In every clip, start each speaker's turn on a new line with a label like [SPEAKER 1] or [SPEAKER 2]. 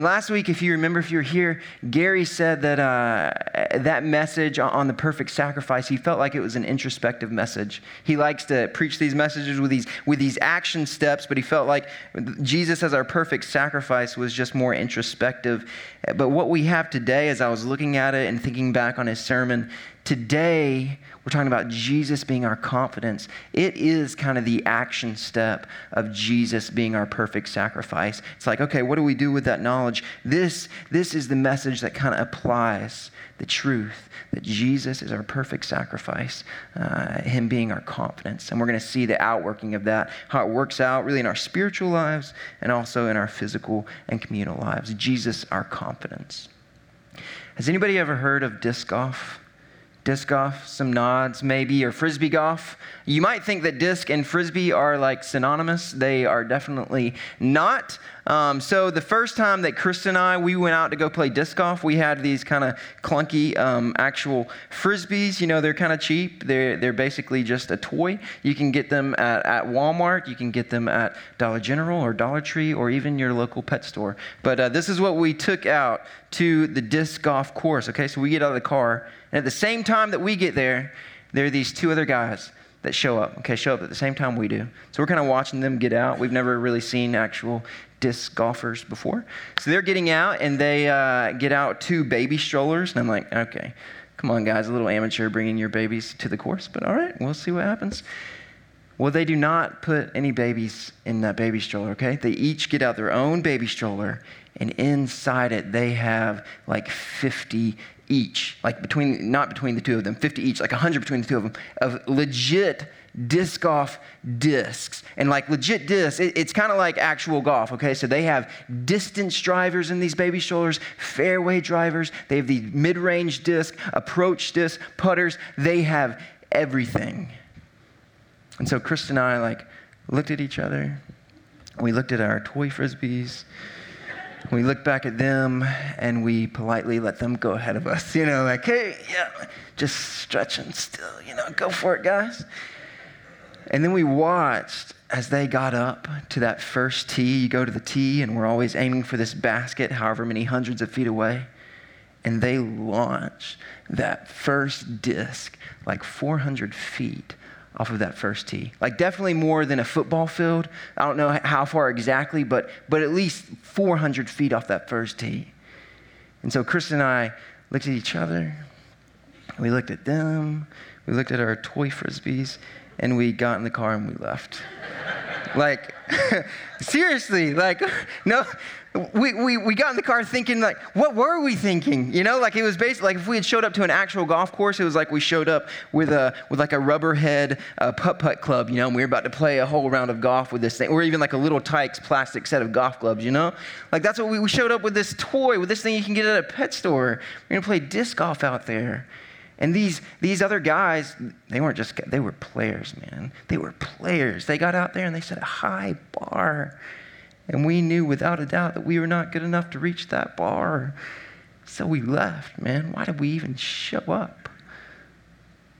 [SPEAKER 1] Last week, if you remember, if you were here, Gary said that uh, that message on the perfect sacrifice, he felt like it was an introspective message. He likes to preach these messages with these, with these action steps, but he felt like Jesus as our perfect sacrifice was just more introspective. But what we have today, as I was looking at it and thinking back on his sermon, Today, we're talking about Jesus being our confidence. It is kind of the action step of Jesus being our perfect sacrifice. It's like, okay, what do we do with that knowledge? This, this is the message that kind of applies the truth that Jesus is our perfect sacrifice, uh, Him being our confidence. And we're going to see the outworking of that, how it works out really in our spiritual lives and also in our physical and communal lives. Jesus, our confidence. Has anybody ever heard of disc golf? Disc golf, some nods maybe, or frisbee golf. You might think that disc and frisbee are like synonymous. They are definitely not. Um, so the first time that Chris and I we went out to go play disc golf, we had these kind of clunky um, actual frisbees. You know, they're kind of cheap. They're they're basically just a toy. You can get them at, at Walmart. You can get them at Dollar General or Dollar Tree or even your local pet store. But uh, this is what we took out to the disc golf course. Okay, so we get out of the car and at the same time that we get there, there are these two other guys that show up, okay, show up at the same time we do. So we're kind of watching them get out. We've never really seen actual disc golfers before. So they're getting out and they uh, get out two baby strollers. And I'm like, okay, come on, guys, a little amateur bringing your babies to the course, but all right, we'll see what happens. Well, they do not put any babies in that baby stroller, okay? They each get out their own baby stroller, and inside it, they have like 50 each, like between, not between the two of them, 50 each, like 100 between the two of them, of legit disc golf discs. And like legit discs, it, it's kind of like actual golf, okay? So they have distance drivers in these baby strollers, fairway drivers, they have the mid range disc, approach disc, putters, they have everything. And so Chris and I like looked at each other, we looked at our toy frisbees, we look back at them and we politely let them go ahead of us, you know, like, hey, yeah, just stretching still, you know, go for it, guys. And then we watched as they got up to that first tee. You go to the tee, and we're always aiming for this basket, however many hundreds of feet away. And they launch that first disc like 400 feet off of that first tee. Like definitely more than a football field. I don't know how far exactly, but but at least 400 feet off that first tee. And so Chris and I looked at each other. We looked at them. We looked at our toy frisbees, and we got in the car and we left. like seriously, like no we, we, we got in the car thinking like what were we thinking you know like it was basically like if we had showed up to an actual golf course it was like we showed up with a with like a rubberhead uh, putt putt club you know and we were about to play a whole round of golf with this thing or even like a little Tikes plastic set of golf clubs you know like that's what we, we showed up with this toy with this thing you can get at a pet store we're gonna play disc golf out there and these, these other guys, they weren't just, they were players, man. They were players. They got out there and they set a high bar. And we knew without a doubt that we were not good enough to reach that bar. So we left, man. Why did we even show up?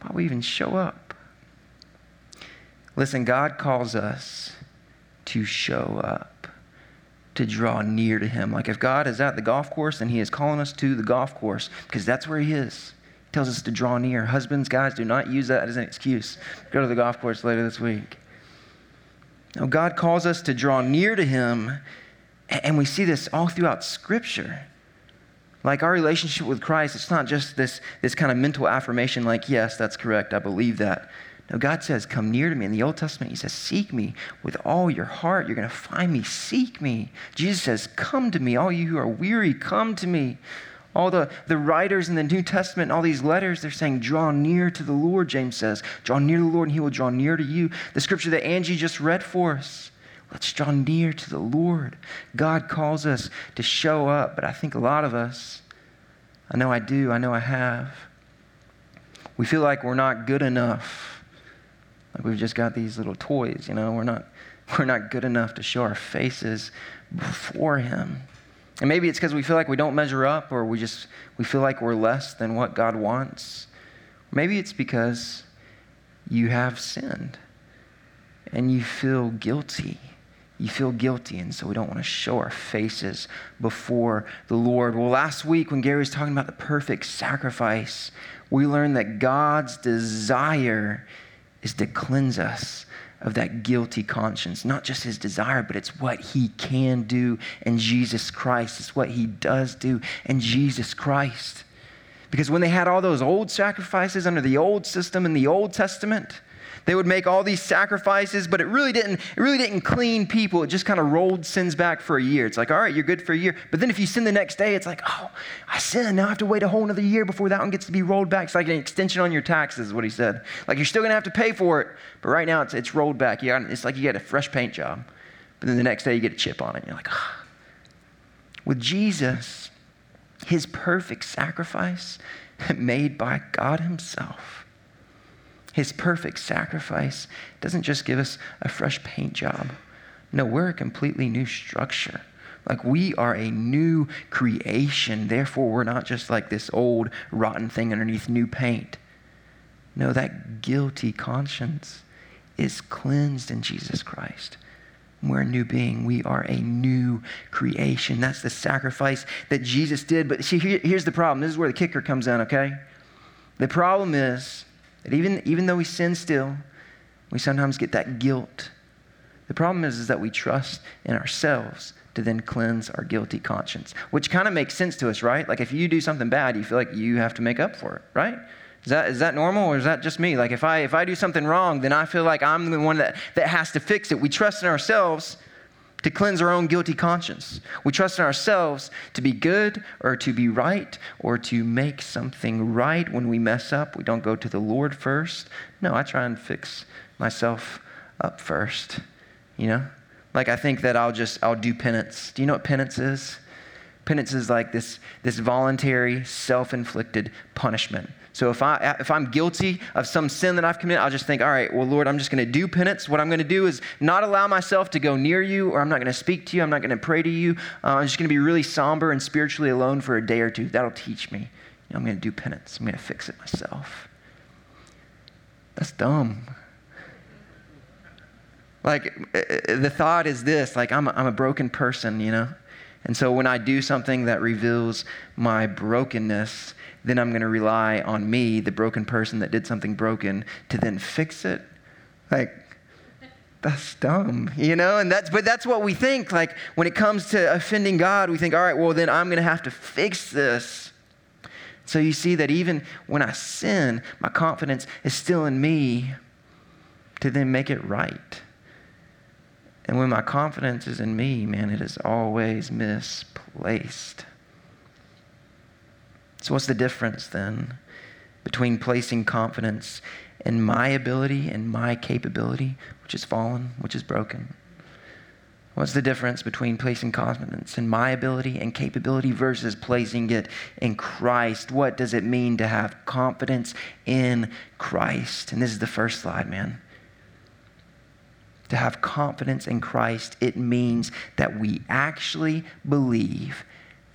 [SPEAKER 1] Why we even show up? Listen, God calls us to show up, to draw near to Him. Like if God is at the golf course, then He is calling us to the golf course because that's where He is. He tells us to draw near. Husbands, guys, do not use that as an excuse. Go to the golf course later this week. Now, God calls us to draw near to Him, and we see this all throughout Scripture. Like our relationship with Christ, it's not just this, this kind of mental affirmation, like, yes, that's correct, I believe that. No, God says, Come near to me. In the Old Testament, He says, Seek me with all your heart. You're going to find me. Seek me. Jesus says, Come to me. All you who are weary, come to me. All the, the writers in the New Testament, all these letters, they're saying, draw near to the Lord, James says. Draw near to the Lord, and he will draw near to you. The scripture that Angie just read for us. Let's draw near to the Lord. God calls us to show up, but I think a lot of us, I know I do, I know I have, we feel like we're not good enough. Like we've just got these little toys, you know, we're not, we're not good enough to show our faces before Him. And maybe it's because we feel like we don't measure up or we just we feel like we're less than what God wants. Maybe it's because you have sinned and you feel guilty you feel guilty, and so we don't want to show our faces before the Lord. Well, last week when Gary was talking about the perfect sacrifice, we learned that God's desire is to cleanse us of that guilty conscience. Not just his desire, but it's what he can do in Jesus Christ. It's what he does do in Jesus Christ. Because when they had all those old sacrifices under the old system in the Old Testament, they would make all these sacrifices, but it really didn't, it really didn't clean people. It just kind of rolled sins back for a year. It's like, all right, you're good for a year. But then if you sin the next day, it's like, oh, I sinned. Now I have to wait a whole another year before that one gets to be rolled back. It's like an extension on your taxes, is what he said. Like you're still going to have to pay for it, but right now it's, it's rolled back. Yeah, it's like you get a fresh paint job. But then the next day you get a chip on it. You're like. Oh. With Jesus, his perfect sacrifice made by God himself his perfect sacrifice doesn't just give us a fresh paint job. No, we're a completely new structure. Like we are a new creation. Therefore, we're not just like this old, rotten thing underneath new paint. No, that guilty conscience is cleansed in Jesus Christ. We're a new being. We are a new creation. That's the sacrifice that Jesus did. But see, here, here's the problem. This is where the kicker comes in, okay? The problem is that even, even though we sin still, we sometimes get that guilt. The problem is, is that we trust in ourselves to then cleanse our guilty conscience, which kind of makes sense to us, right? Like if you do something bad, you feel like you have to make up for it, right? Is that, is that normal or is that just me? Like if I, if I do something wrong, then I feel like I'm the one that, that has to fix it. We trust in ourselves to cleanse our own guilty conscience. We trust in ourselves to be good or to be right or to make something right when we mess up. We don't go to the Lord first. No, I try and fix myself up first, you know? Like I think that I'll just I'll do penance. Do you know what penance is? Penance is like this, this voluntary, self-inflicted punishment. So if, I, if I'm guilty of some sin that I've committed, I'll just think, all right, well, Lord, I'm just going to do penance. What I'm going to do is not allow myself to go near you, or I'm not going to speak to you. I'm not going to pray to you. Uh, I'm just going to be really somber and spiritually alone for a day or two. That'll teach me. You know, I'm going to do penance. I'm going to fix it myself. That's dumb. Like, the thought is this like, I'm a, I'm a broken person, you know? And so when I do something that reveals my brokenness, then I'm going to rely on me, the broken person that did something broken, to then fix it. Like, that's dumb, you know? And that's, but that's what we think. Like, when it comes to offending God, we think, all right, well, then I'm going to have to fix this. So you see that even when I sin, my confidence is still in me to then make it right. And when my confidence is in me, man, it is always misplaced. So, what's the difference then between placing confidence in my ability and my capability, which is fallen, which is broken? What's the difference between placing confidence in my ability and capability versus placing it in Christ? What does it mean to have confidence in Christ? And this is the first slide, man. To have confidence in Christ, it means that we actually believe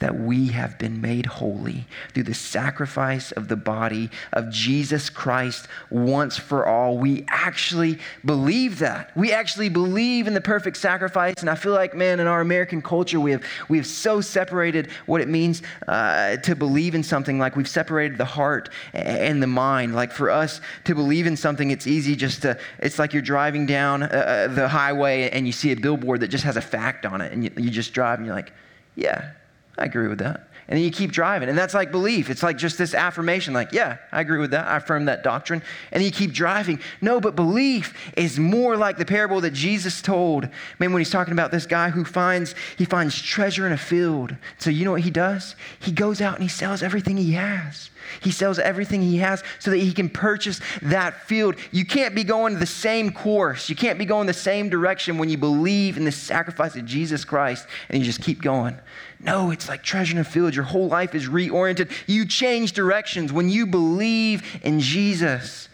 [SPEAKER 1] that we have been made holy through the sacrifice of the body of Jesus Christ once for all. We actually believe that. We actually believe in the perfect sacrifice. And I feel like, man, in our American culture, we have, we have so separated what it means uh, to believe in something. Like we've separated the heart and the mind. Like for us to believe in something, it's easy just to, it's like you're driving down uh, uh the highway and you see a billboard that just has a fact on it. And you, you just drive and you're like, yeah, I agree with that. And then you keep driving. And that's like belief. It's like just this affirmation, like, yeah, I agree with that. I affirm that doctrine. And you keep driving. No, but belief is more like the parable that Jesus told. Man, when he's talking about this guy who finds, he finds treasure in a field. So you know what he does? He goes out and he sells everything he has. He sells everything he has so that he can purchase that field. You can't be going the same course. You can't be going the same direction when you believe in the sacrifice of Jesus Christ and you just keep going. No, it's like treasure in a field. Your whole life is reoriented. You change directions when you believe in Jesus.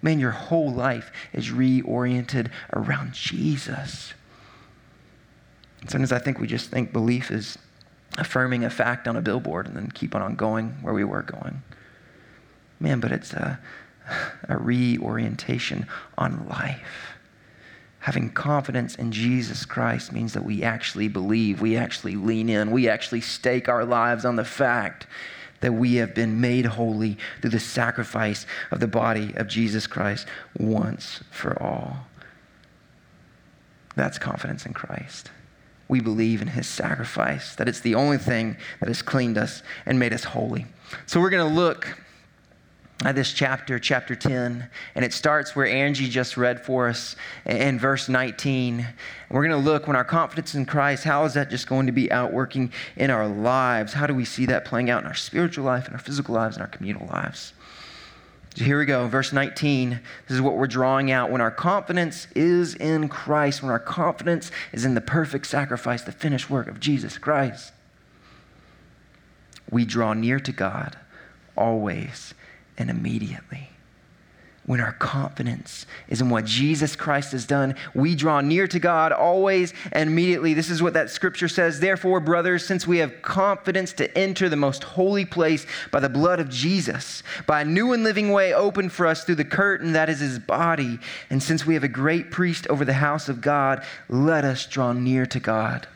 [SPEAKER 1] Man, your whole life is reoriented around Jesus. Sometimes I think we just think belief is affirming a fact on a billboard and then keep on going where we were going. Man, but it's a, a reorientation on life. Having confidence in Jesus Christ means that we actually believe, we actually lean in, we actually stake our lives on the fact that we have been made holy through the sacrifice of the body of Jesus Christ once for all. That's confidence in Christ. We believe in his sacrifice, that it's the only thing that has cleaned us and made us holy. So we're going to look Uh, this chapter, chapter 10, and it starts where Angie just read for us in verse 19. We're going to look when our confidence in Christ, how is that just going to be outworking in our lives? How do we see that playing out in our spiritual life, in our physical lives, in our communal lives? So here we go, verse 19. This is what we're drawing out. When our confidence is in Christ, when our confidence is in the perfect sacrifice, the finished work of Jesus Christ, we draw near to God always and immediately. When our confidence is in what Jesus Christ has done, we draw near to God always and immediately. This is what that scripture says. Therefore, brothers, since we have confidence to enter the most holy place by the blood of Jesus, by a new and living way opened for us through the curtain that is his body, and since we have a great priest over the house of God, let us draw near to God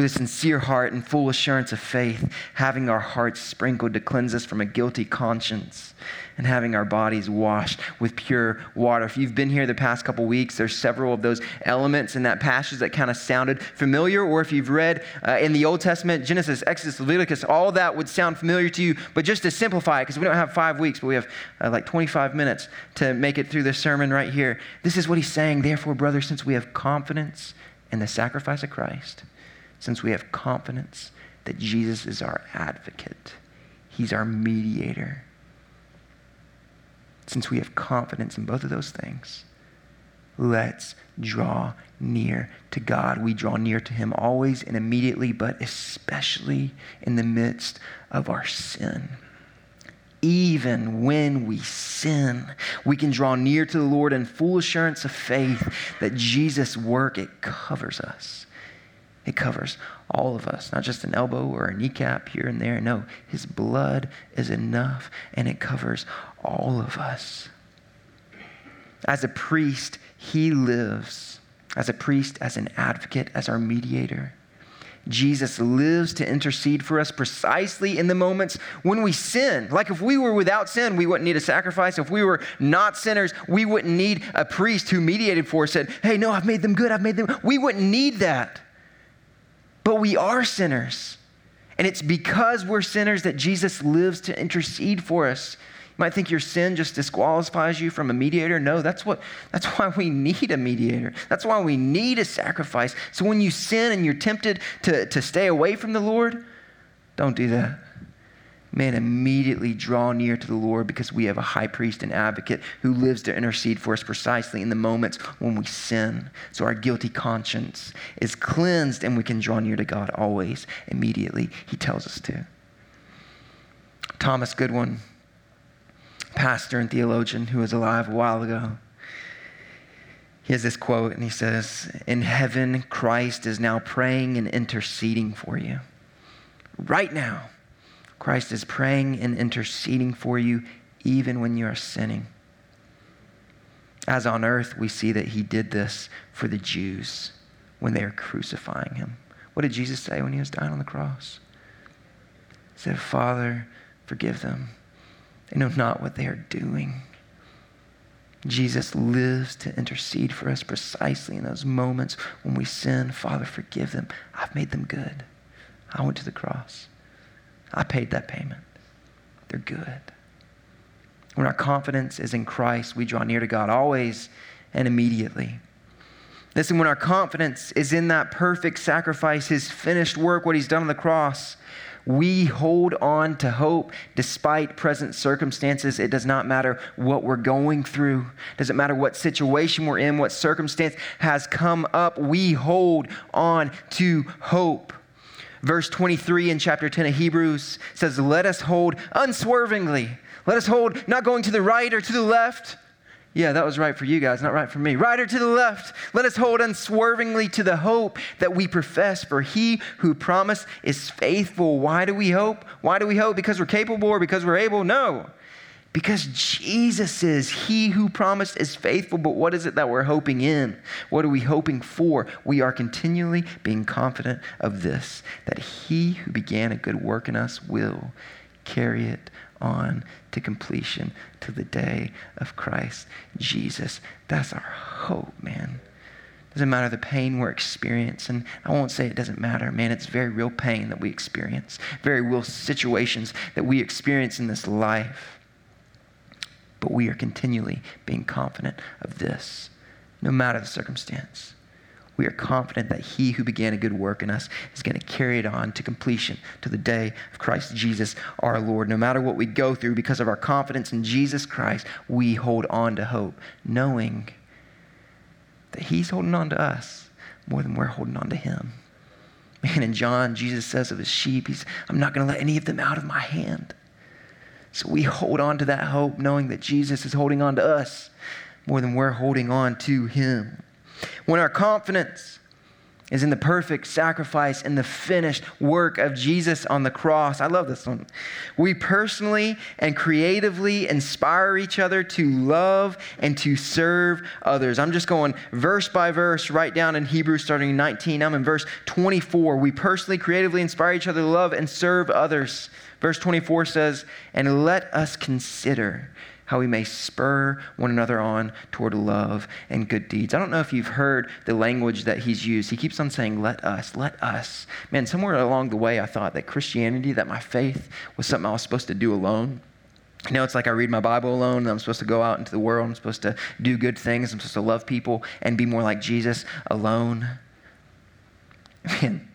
[SPEAKER 1] with a sincere heart and full assurance of faith, having our hearts sprinkled to cleanse us from a guilty conscience, and having our bodies washed with pure water. If you've been here the past couple weeks, there's several of those elements in that passage that kind of sounded familiar, or if you've read uh, in the Old Testament, Genesis, Exodus, Leviticus, all that would sound familiar to you. But just to simplify it, because we don't have five weeks, but we have uh, like 25 minutes to make it through this sermon right here. This is what he's saying. Therefore, brothers, since we have confidence in the sacrifice of Christ, since we have confidence that Jesus is our advocate, He's our mediator. Since we have confidence in both of those things, let's draw near to God. We draw near to Him always and immediately, but especially in the midst of our sin. Even when we sin, we can draw near to the Lord in full assurance of faith that Jesus' work, it covers us. It covers all of us, not just an elbow or a kneecap here and there. No, his blood is enough and it covers all of us. As a priest, he lives. As a priest, as an advocate, as our mediator. Jesus lives to intercede for us precisely in the moments when we sin. Like if we were without sin, we wouldn't need a sacrifice. If we were not sinners, we wouldn't need a priest who mediated for us, and said, Hey, no, I've made them good, I've made them. We wouldn't need that. But we are sinners. And it's because we're sinners that Jesus lives to intercede for us. You might think your sin just disqualifies you from a mediator. No, that's what that's why we need a mediator. That's why we need a sacrifice. So when you sin and you're tempted to, to stay away from the Lord, don't do that man, immediately draw near to the Lord because we have a high priest and advocate who lives to intercede for us precisely in the moments when we sin. So our guilty conscience is cleansed and we can draw near to God always, immediately. He tells us to. Thomas Goodwin, pastor and theologian who was alive a while ago, he has this quote and he says, In heaven, Christ is now praying and interceding for you. Right now Christ is praying and interceding for you even when you are sinning. As on earth, we see that he did this for the Jews when they were crucifying him. What did Jesus say when he was dying on the cross? He said, Father, forgive them. They know not what they are doing. Jesus lives to intercede for us precisely in those moments when we sin. Father, forgive them. I've made them good. I went to the cross. I paid that payment. They're good. When our confidence is in Christ, we draw near to God always and immediately. Listen, when our confidence is in that perfect sacrifice, his finished work, what he's done on the cross, we hold on to hope despite present circumstances. It does not matter what we're going through. It doesn't matter what situation we're in, what circumstance has come up. We hold on to hope. Verse 23 in chapter 10 of Hebrews says, Let us hold unswervingly. Let us hold not going to the right or to the left. Yeah, that was right for you guys, not right for me. Right or to the left. Let us hold unswervingly to the hope that we profess, for he who promised is faithful. Why do we hope? Why do we hope? Because we're capable or because we're able? No. Because Jesus is, He who promised is faithful. But what is it that we're hoping in? What are we hoping for? We are continually being confident of this that He who began a good work in us will carry it on to completion to the day of Christ Jesus. That's our hope, man. Doesn't matter the pain we're experiencing. I won't say it doesn't matter, man. It's very real pain that we experience, very real situations that we experience in this life. But we are continually being confident of this, no matter the circumstance. We are confident that he who began a good work in us is going to carry it on to completion to the day of Christ Jesus our Lord. No matter what we go through, because of our confidence in Jesus Christ, we hold on to hope, knowing that he's holding on to us more than we're holding on to him. Man, in John, Jesus says of his sheep, he's, I'm not going to let any of them out of my hand. So we hold on to that hope, knowing that Jesus is holding on to us more than we're holding on to him. When our confidence is in the perfect sacrifice and the finished work of Jesus on the cross. I love this one. We personally and creatively inspire each other to love and to serve others. I'm just going verse by verse right down in Hebrews starting in 19. I'm in verse 24. We personally, creatively inspire each other to love and serve others. Verse 24 says, And let us consider how we may spur one another on toward love and good deeds. I don't know if you've heard the language that he's used. He keeps on saying, let us, let us. Man, somewhere along the way, I thought that Christianity, that my faith was something I was supposed to do alone. You know, it's like I read my Bible alone, and I'm supposed to go out into the world. I'm supposed to do good things. I'm supposed to love people and be more like Jesus alone. Man,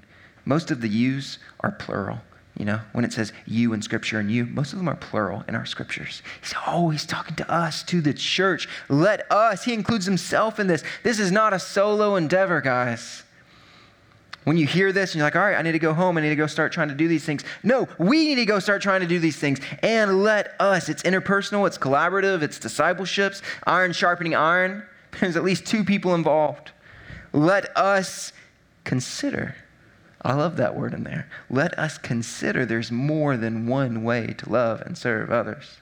[SPEAKER 1] most of the yous are plural. You know, when it says you in Scripture and you, most of them are plural in our Scriptures. He's always talking to us, to the church. Let us. He includes himself in this. This is not a solo endeavor, guys. When you hear this and you're like, all right, I need to go home. I need to go start trying to do these things. No, we need to go start trying to do these things. And let us. It's interpersonal, it's collaborative, it's discipleships, iron sharpening iron. There's at least two people involved. Let us consider I love that word in there. Let us consider there's more than one way to love and serve others.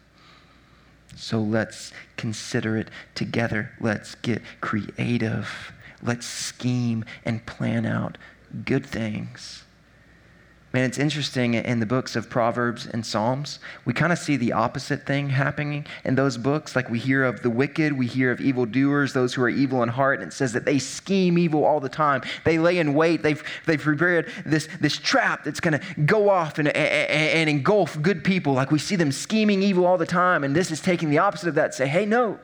[SPEAKER 1] So let's consider it together. Let's get creative. Let's scheme and plan out good things Man, it's interesting in the books of Proverbs and Psalms, we kind of see the opposite thing happening in those books. Like we hear of the wicked, we hear of evildoers, those who are evil in heart, and it says that they scheme evil all the time. They lay in wait. They've, they've prepared this, this trap that's going to go off and, and, and engulf good people. Like we see them scheming evil all the time. And this is taking the opposite of that. Say, hey, no,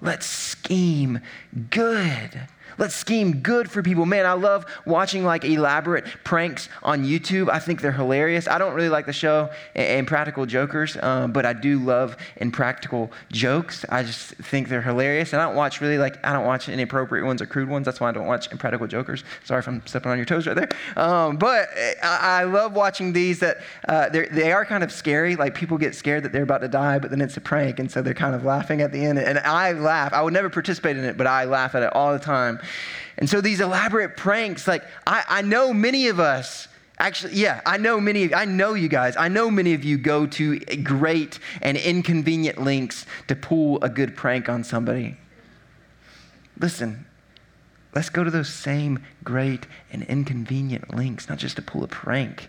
[SPEAKER 1] let's scheme good. Let's scheme good for people. Man, I love watching like elaborate pranks on YouTube. I think they're hilarious. I don't really like the show Impractical Jokers, um, but I do love Impractical Jokes. I just think they're hilarious. And I don't watch really like, I don't watch inappropriate ones or crude ones. That's why I don't watch Impractical Jokers. Sorry if I'm stepping on your toes right there. Um, but I, I, love watching these that uh, they are kind of scary. Like people get scared that they're about to die, but then it's a prank. And so they're kind of laughing at the end. And I laugh. I would never participate in it, but I laugh at it all the time. And so these elaborate pranks, like I, I know many of us Actually, yeah, I know many of I know you guys. I know many of you go to great and inconvenient lengths to pull a good prank on somebody. Listen, let's go to those same great and inconvenient lengths, not just to pull a prank,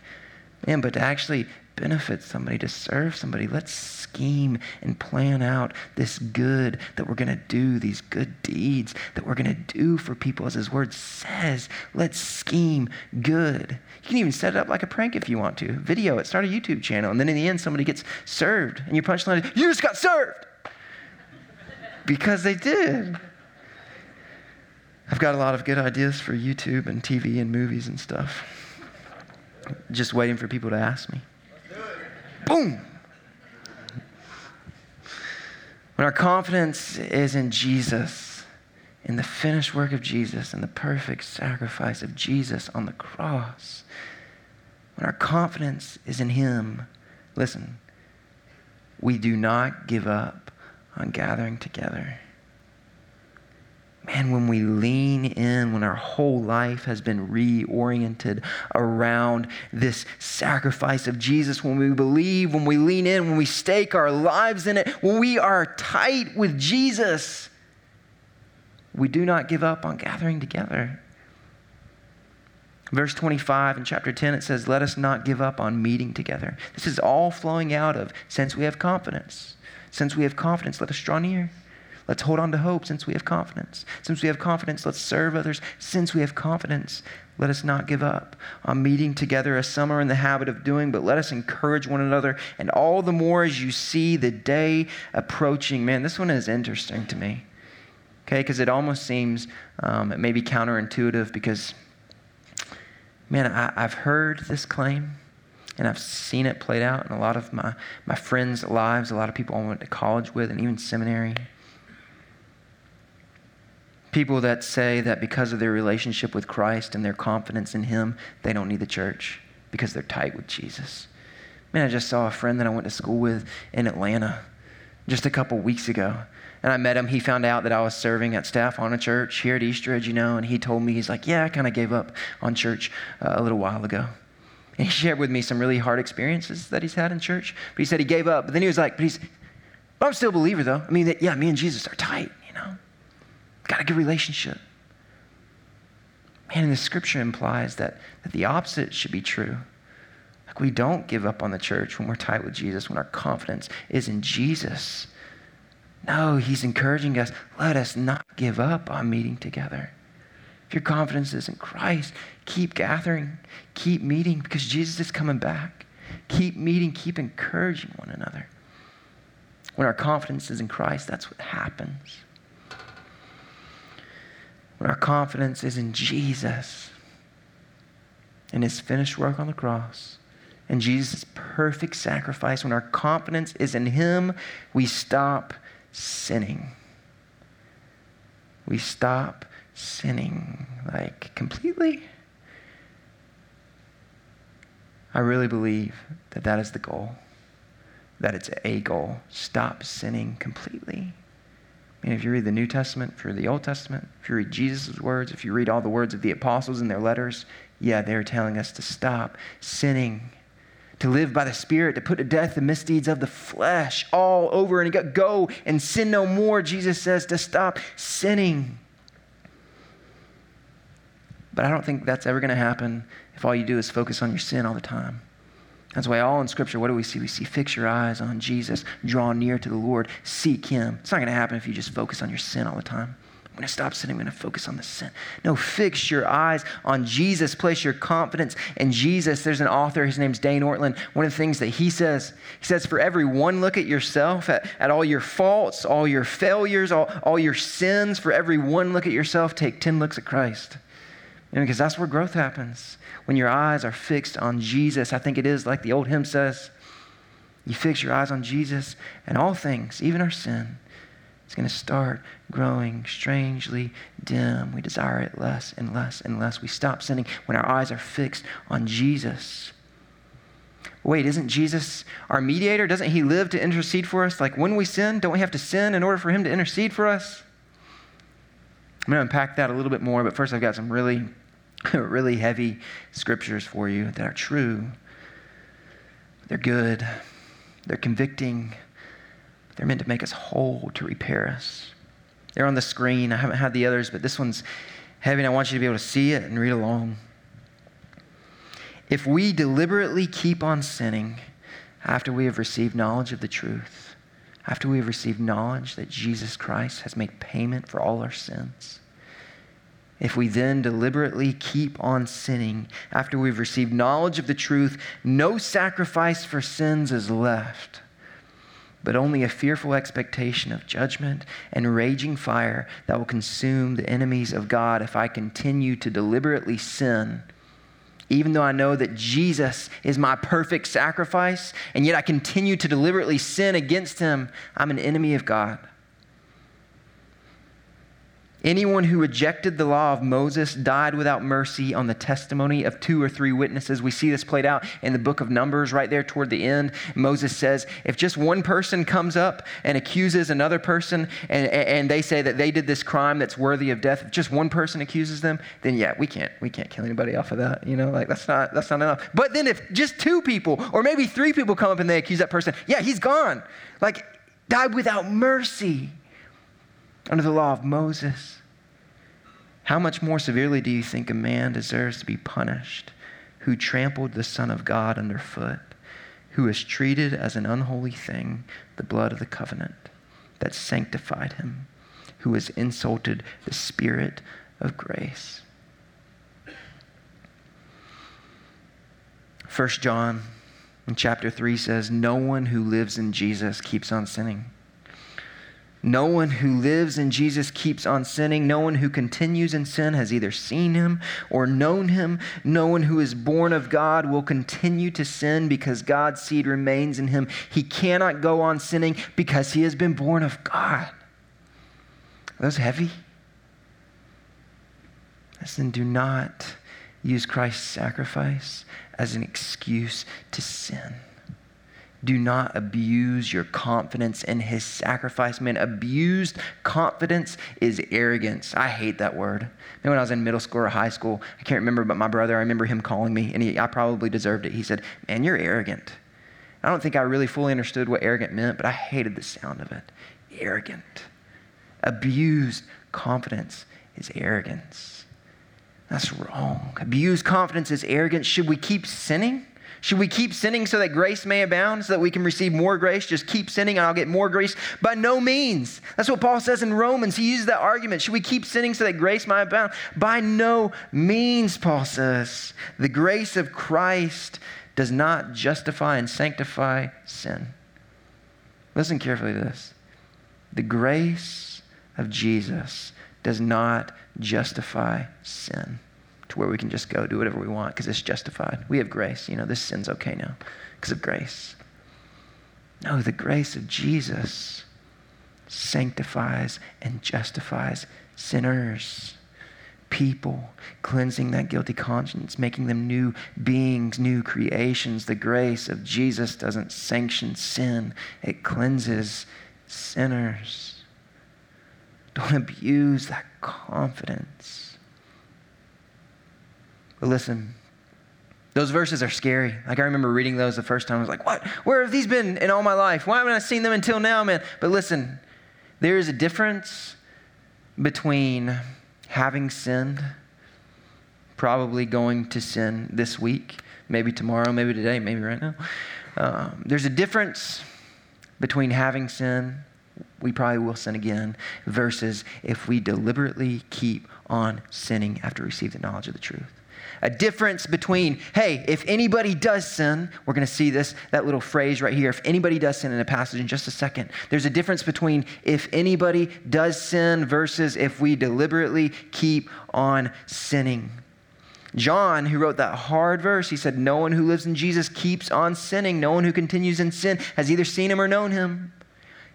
[SPEAKER 1] man, but to actually benefit somebody, to serve somebody. Let's scheme and plan out this good that we're going to do, these good deeds that we're going to do for people, as His Word says. Let's scheme good. You can even set it up like a prank if you want to. Video it, start a YouTube channel, and then in the end, somebody gets served, and your punchline is, You just got served! because they did. I've got a lot of good ideas for YouTube and TV and movies and stuff. Just waiting for people to ask me. Boom. When our confidence is in Jesus, in the finished work of Jesus, and the perfect sacrifice of Jesus on the cross, when our confidence is in Him, listen, we do not give up on gathering together. Man, when we lean in, when our whole life has been reoriented around this sacrifice of Jesus, when we believe, when we lean in, when we stake our lives in it, when we are tight with Jesus, we do not give up on gathering together. Verse 25 in chapter 10, it says, Let us not give up on meeting together. This is all flowing out of since we have confidence. Since we have confidence, let us draw near. Let's hold on to hope since we have confidence. Since we have confidence, let's serve others. Since we have confidence, let us not give up on meeting together as some are in the habit of doing, but let us encourage one another. And all the more as you see the day approaching. Man, this one is interesting to me. Okay, because it almost seems um, it may be counterintuitive because, man, I, I've heard this claim and I've seen it played out in a lot of my, my friends' lives, a lot of people I went to college with, and even seminary people that say that because of their relationship with Christ and their confidence in Him, they don't need the church because they're tight with Jesus. Man, I just saw a friend that I went to school with in Atlanta just a couple weeks ago. And I met him. He found out that I was serving at staff on a church here at Eastridge, you know, and he told me, he's like, Yeah, I kind of gave up on church uh, a little while ago. And he shared with me some really hard experiences that he's had in church. But he said he gave up. But then he was like, But he's, but I'm still a believer, though. I mean, that, yeah, me and Jesus are tight. Got a good relationship. Man, and the scripture implies that, that the opposite should be true. Like we don't give up on the church when we're tight with Jesus, when our confidence is in Jesus. No, he's encouraging us, let us not give up on meeting together. If your confidence is in Christ, keep gathering, keep meeting because Jesus is coming back. Keep meeting, keep encouraging one another. When our confidence is in Christ, that's what happens our confidence is in Jesus and his finished work on the cross and Jesus' perfect sacrifice, when our confidence is in him, we stop sinning. We stop sinning, like completely. I really believe that that is the goal, that it's a goal. Stop sinning completely. If you read the New Testament, if you read the Old Testament, if you read Jesus' words, if you read all the words of the apostles in their letters, yeah, they're telling us to stop sinning, to live by the Spirit, to put to death the misdeeds of the flesh all over and go and sin no more. Jesus says to stop sinning. But I don't think that's ever going to happen if all you do is focus on your sin all the time. That's why all in Scripture, what do we see? We see fix your eyes on Jesus, draw near to the Lord, seek Him. It's not going to happen if you just focus on your sin all the time. I'm going to stop sinning. I'm going to focus on the sin. No, fix your eyes on Jesus. Place your confidence in Jesus. There's an author, his name's Dane Ortlund. One of the things that he says, he says, for every one look at yourself, at, at all your faults, all your failures, all, all your sins, for every one look at yourself, take 10 looks at Christ. Because that's where growth happens when your eyes are fixed on Jesus. I think it is like the old hymn says you fix your eyes on Jesus, and all things, even our sin, it's going to start growing strangely dim. We desire it less and less and less. We stop sinning when our eyes are fixed on Jesus. Wait, isn't Jesus our mediator? Doesn't he live to intercede for us? Like when we sin, don't we have to sin in order for him to intercede for us? I'm going to unpack that a little bit more, but first I've got some really really heavy scriptures for you that are true. They're good, they're convicting, they're meant to make us whole, to repair us. They're on the screen. I haven't had the others, but this one's heavy, and I want you to be able to see it and read along. If we deliberately keep on sinning after we have received knowledge of the truth, after we have received knowledge that Jesus Christ has made payment for all our sins, if we then deliberately keep on sinning after we've received knowledge of the truth, no sacrifice for sins is left, but only a fearful expectation of judgment and raging fire that will consume the enemies of God if I continue to deliberately sin. Even though I know that Jesus is my perfect sacrifice, and yet I continue to deliberately sin against him, I'm an enemy of God. Anyone who rejected the law of Moses died without mercy on the testimony of two or three witnesses. We see this played out in the book of Numbers right there toward the end. Moses says, if just one person comes up and accuses another person and, and they say that they did this crime that's worthy of death, if just one person accuses them, then yeah, we can't, we can't kill anybody off of that. You know, like that's not, that's not enough. But then if just two people or maybe three people come up and they accuse that person, yeah, he's gone. Like died without mercy under the law of Moses. How much more severely do you think a man deserves to be punished who trampled the Son of God underfoot, who has treated as an unholy thing the blood of the covenant that sanctified him, who has insulted the Spirit of grace? 1 John in chapter 3 says, No one who lives in Jesus keeps on sinning no one who lives in Jesus keeps on sinning. No one who continues in sin has either seen him or known him. No one who is born of God will continue to sin because God's seed remains in him. He cannot go on sinning because he has been born of God. Are those heavy? Listen, do not use Christ's sacrifice as an excuse to sin do not abuse your confidence in his sacrifice. Man, abused confidence is arrogance. I hate that word. Man, when I was in middle school or high school, I can't remember, but my brother, I remember him calling me, and he, I probably deserved it. He said, Man, you're arrogant. I don't think I really fully understood what arrogant meant, but I hated the sound of it. Arrogant. Abused confidence is arrogance. That's wrong. Abused confidence is arrogance. Should we keep sinning? Should we keep sinning so that grace may abound, so that we can receive more grace? Just keep sinning and I'll get more grace? By no means. That's what Paul says in Romans. He uses that argument. Should we keep sinning so that grace might abound? By no means, Paul says. The grace of Christ does not justify and sanctify sin. Listen carefully to this. The grace of Jesus does not justify sin to where we can just go do whatever we want because it's justified. We have grace. You know, this sin's okay now because of grace. No, the grace of Jesus sanctifies and justifies sinners, people, cleansing that guilty conscience, making them new beings, new creations. The grace of Jesus doesn't sanction sin, it cleanses sinners. Don't abuse that confidence. But listen, those verses are scary. Like I remember reading those the first time. I was like, what? Where have these been in all my life? Why haven't I seen them until now, man? But listen, there is a difference between having sinned, probably going to sin this week, maybe tomorrow, maybe today, maybe right now. Um, there's a difference between having sinned, we probably will sin again, versus if we deliberately keep on sinning after receiving the knowledge of the truth a difference between, hey, if anybody does sin, we're going to see this, that little phrase right here. If anybody does sin in a passage in just a second, there's a difference between if anybody does sin versus if we deliberately keep on sinning. John, who wrote that hard verse, he said, No one who lives in Jesus keeps on sinning. No one who continues in sin has either seen him or known him.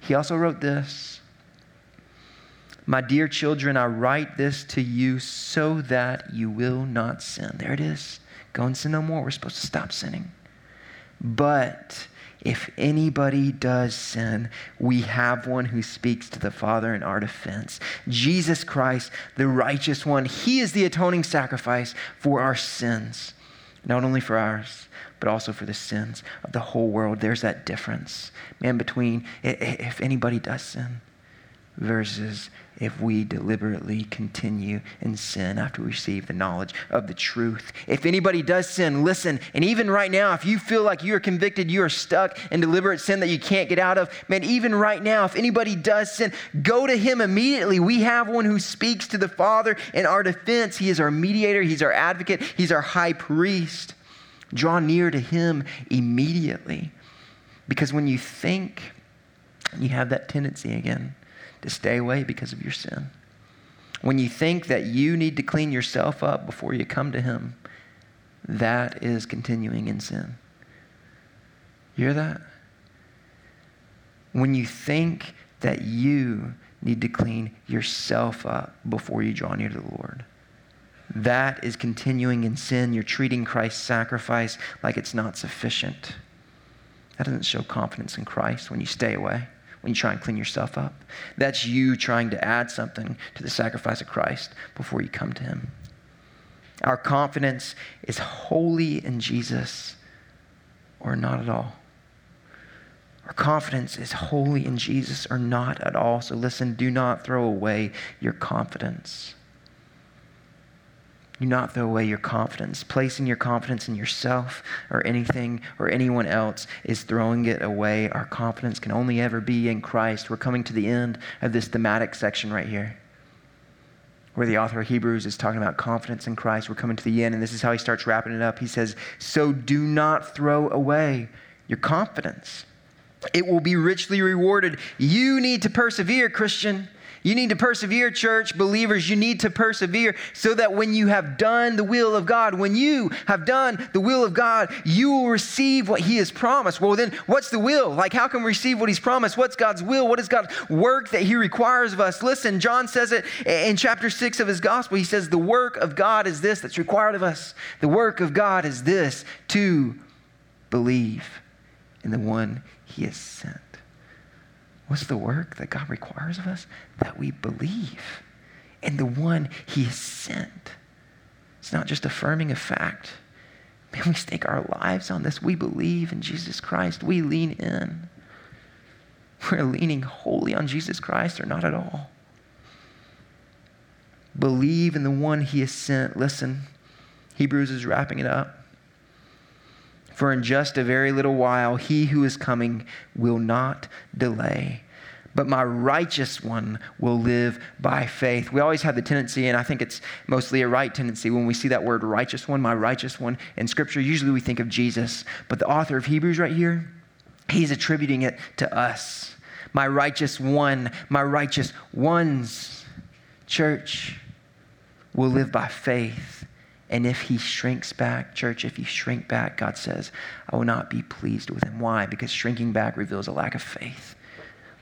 [SPEAKER 1] He also wrote this my dear children, I write this to you so that you will not sin. There it is. Go and sin no more. We're supposed to stop sinning. But if anybody does sin, we have one who speaks to the Father in our defense. Jesus Christ, the righteous one. He is the atoning sacrifice for our sins, not only for ours, but also for the sins of the whole world. There's that difference, man, between if anybody does sin versus if we deliberately continue in sin after we receive the knowledge of the truth. If anybody does sin, listen. And even right now, if you feel like you are convicted, you are stuck in deliberate sin that you can't get out of, man, even right now, if anybody does sin, go to him immediately. We have one who speaks to the Father in our defense. He is our mediator, he's our advocate, he's our high priest. Draw near to him immediately. Because when you think, you have that tendency again to stay away because of your sin. When you think that you need to clean yourself up before you come to Him, that is continuing in sin. You hear that? When you think that you need to clean yourself up before you draw near to the Lord. That is continuing in sin. You're treating Christ's sacrifice like it's not sufficient. That doesn't show confidence in Christ when you stay away, when you try and clean yourself up. That's you trying to add something to the sacrifice of Christ before you come to Him. Our confidence is wholly in Jesus or not at all. Our confidence is wholly in Jesus or not at all. So listen, do not throw away your confidence. Do not throw away your confidence. Placing your confidence in yourself or anything or anyone else is throwing it away. Our confidence can only ever be in Christ. We're coming to the end of this thematic section right here, where the author of Hebrews is talking about confidence in Christ. We're coming to the end, and this is how he starts wrapping it up. He says, So do not throw away your confidence, it will be richly rewarded. You need to persevere, Christian. You need to persevere, church believers. You need to persevere so that when you have done the will of God, when you have done the will of God, you will receive what He has promised. Well, then, what's the will? Like, how can we receive what He's promised? What's God's will? What is God's work that He requires of us? Listen, John says it in chapter 6 of his gospel. He says, The work of God is this that's required of us. The work of God is this to believe in the one He has sent. What's the work that God requires of us? That we believe in the one He has sent. It's not just affirming a fact. Man, we stake our lives on this. We believe in Jesus Christ. We lean in. We're leaning wholly on Jesus Christ or not at all. Believe in the one He has sent. Listen, Hebrews is wrapping it up. For in just a very little while, he who is coming will not delay. But my righteous one will live by faith. We always have the tendency, and I think it's mostly a right tendency, when we see that word righteous one, my righteous one, in Scripture, usually we think of Jesus. But the author of Hebrews right here, he's attributing it to us. My righteous one, my righteous ones, church, will live by faith. And if he shrinks back, church, if you shrink back, God says, I will not be pleased with him. Why? Because shrinking back reveals a lack of faith.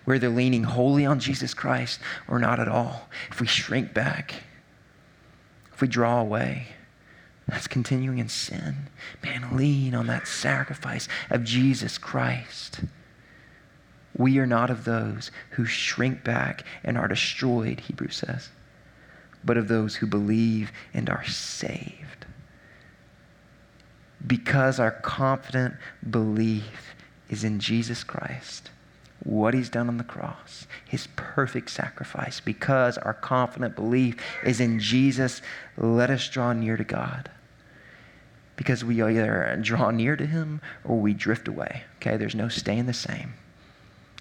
[SPEAKER 1] We're either leaning wholly on Jesus Christ or not at all. If we shrink back, if we draw away, that's continuing in sin. Man, lean on that sacrifice of Jesus Christ. We are not of those who shrink back and are destroyed, Hebrews says but of those who believe and are saved. Because our confident belief is in Jesus Christ, what he's done on the cross, his perfect sacrifice, because our confident belief is in Jesus, let us draw near to God. Because we either draw near to him or we drift away. Okay, there's no staying the same.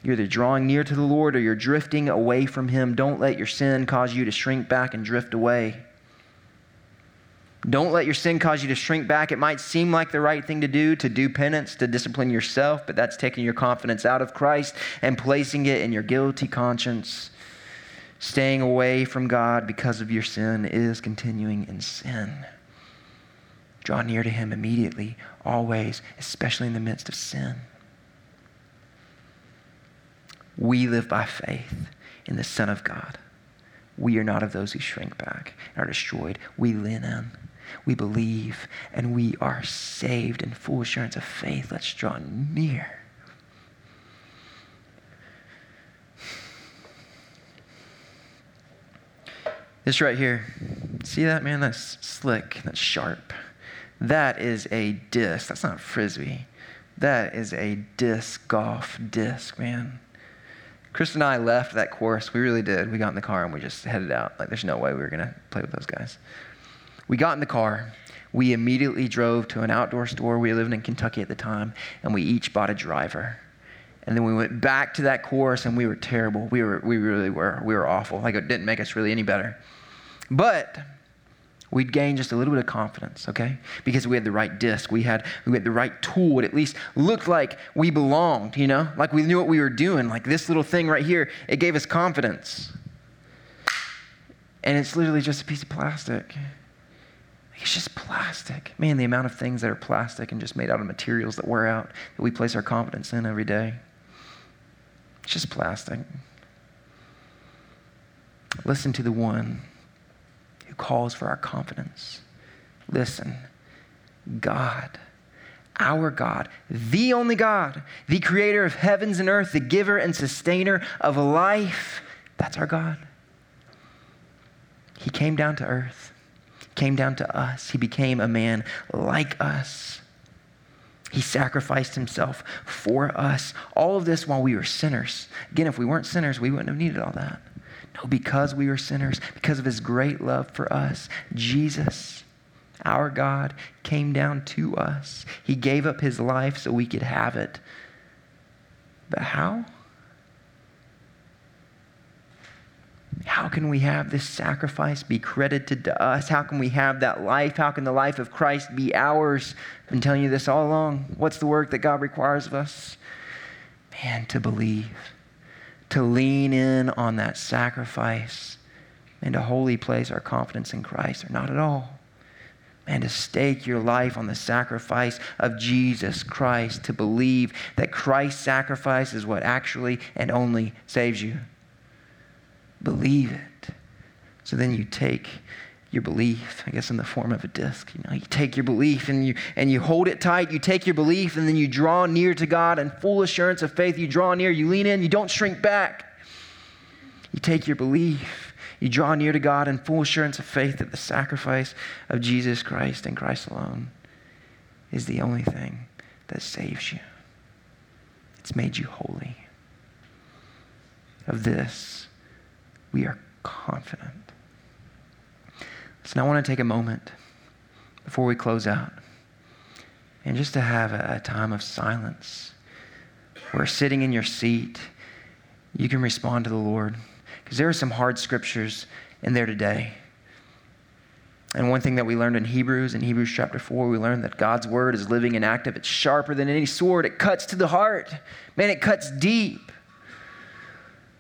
[SPEAKER 1] You're either drawing near to the Lord or you're drifting away from Him. Don't let your sin cause you to shrink back and drift away. Don't let your sin cause you to shrink back. It might seem like the right thing to do, to do penance, to discipline yourself, but that's taking your confidence out of Christ and placing it in your guilty conscience. Staying away from God because of your sin is continuing in sin. Draw near to Him immediately, always, especially in the midst of sin. We live by faith in the Son of God. We are not of those who shrink back and are destroyed. We lean in. We believe and we are saved in full assurance of faith. Let's draw near. This right here, see that, man? That's slick. That's sharp. That is a disc. That's not frisbee. That is a disc golf disc, man. Chris and I left that course. We really did. We got in the car and we just headed out. Like, there's no way we were going to play with those guys. We got in the car. We immediately drove to an outdoor store. We lived in Kentucky at the time, and we each bought a driver. And then we went back to that course, and we were terrible. We, were, we really were. We were awful. Like, it didn't make us really any better. But we'd gain just a little bit of confidence, okay? Because we had the right disc, we had, we had the right tool. It at least looked like we belonged, you know? Like we knew what we were doing. Like this little thing right here, it gave us confidence. And it's literally just a piece of plastic. It's just plastic. Man, the amount of things that are plastic and just made out of materials that wear out that we place our confidence in every day. It's just plastic. Listen to the one calls for our confidence. Listen, God, our God, the only God, the creator of heavens and earth, the giver and sustainer of life, that's our God. He came down to earth, came down to us. He became a man like us. He sacrificed himself for us. All of this while we were sinners. Again, if we weren't sinners, we wouldn't have needed all that. No, because we were sinners, because of his great love for us, Jesus, our God, came down to us. He gave up his life so we could have it. But how? How can we have this sacrifice be credited to us? How can we have that life? How can the life of Christ be ours? I've been telling you this all along. What's the work that God requires of us? Man, to believe, to lean in on that sacrifice, and to wholly place our confidence in Christ, or not at all. And to stake your life on the sacrifice of Jesus Christ, to believe that Christ's sacrifice is what actually and only saves you. Believe it. So then you take your belief, I guess in the form of a disc. You know, you take your belief and you and you hold it tight. You take your belief and then you draw near to God in full assurance of faith. You draw near, you lean in, you don't shrink back. You take your belief, you draw near to God in full assurance of faith that the sacrifice of Jesus Christ and Christ alone is the only thing that saves you. It's made you holy. Of this, we are confident. So now I want to take a moment before we close out and just to have a, a time of silence where sitting in your seat, you can respond to the Lord. Because there are some hard scriptures in there today. And one thing that we learned in Hebrews, in Hebrews chapter 4, we learned that God's word is living and active. It's sharper than any sword. It cuts to the heart. Man, it cuts deep.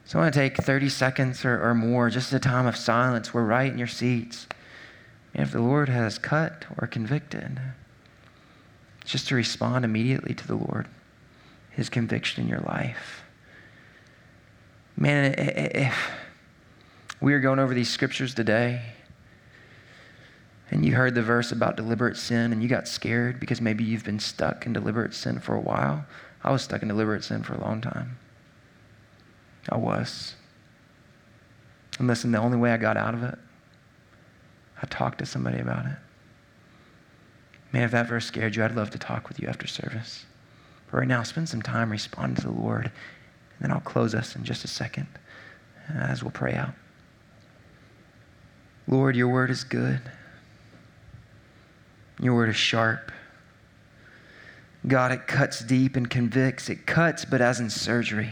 [SPEAKER 1] So I want to take 30 seconds or, or more, just a time of silence. We're right in your seats. And if the Lord has cut or convicted, just to respond immediately to the Lord, His conviction in your life. Man, if we are going over these scriptures today, and you heard the verse about deliberate sin and you got scared because maybe you've been stuck in deliberate sin for a while. I was stuck in deliberate sin for a long time. I was. And listen, the only way I got out of it, I talked to somebody about it. Man, if that verse scared you, I'd love to talk with you after service. But right now, spend some time responding to the Lord, and then I'll close us in just a second as we'll pray out. Lord, your word is good. Your word is sharp. God, it cuts deep and convicts. It cuts, but as in surgery.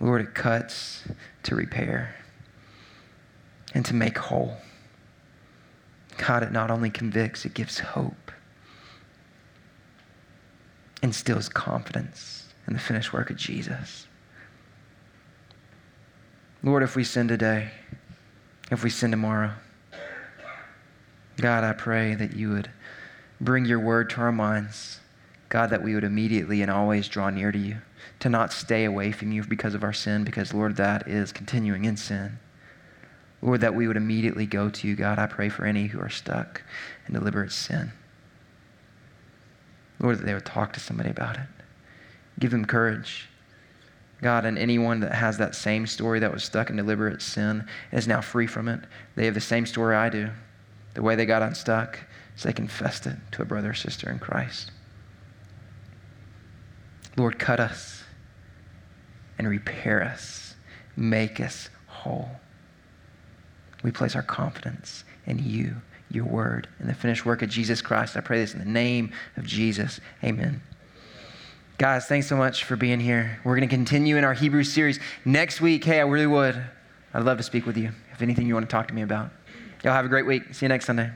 [SPEAKER 1] Lord, it cuts to repair and to make whole. God, it not only convicts, it gives hope, instills confidence in the finished work of Jesus. Lord, if we sin today, if we sin tomorrow, God, I pray that you would bring your word to our minds. God, that we would immediately and always draw near to you to not stay away from you because of our sin, because, Lord, that is continuing in sin. Lord, that we would immediately go to you, God. I pray for any who are stuck in deliberate sin. Lord, that they would talk to somebody about it. Give them courage. God, and anyone that has that same story that was stuck in deliberate sin is now free from it, they have the same story I do. The way they got unstuck is they confessed it to a brother or sister in Christ. Lord, cut us and repair us, make us whole. We place our confidence in you, your word, and the finished work of Jesus Christ. I pray this in the name of Jesus. Amen. Guys, thanks so much for being here. We're going to continue in our Hebrew series next week. Hey, I really would. I'd love to speak with you if anything you want to talk to me about. Y'all have a great week. See you next Sunday.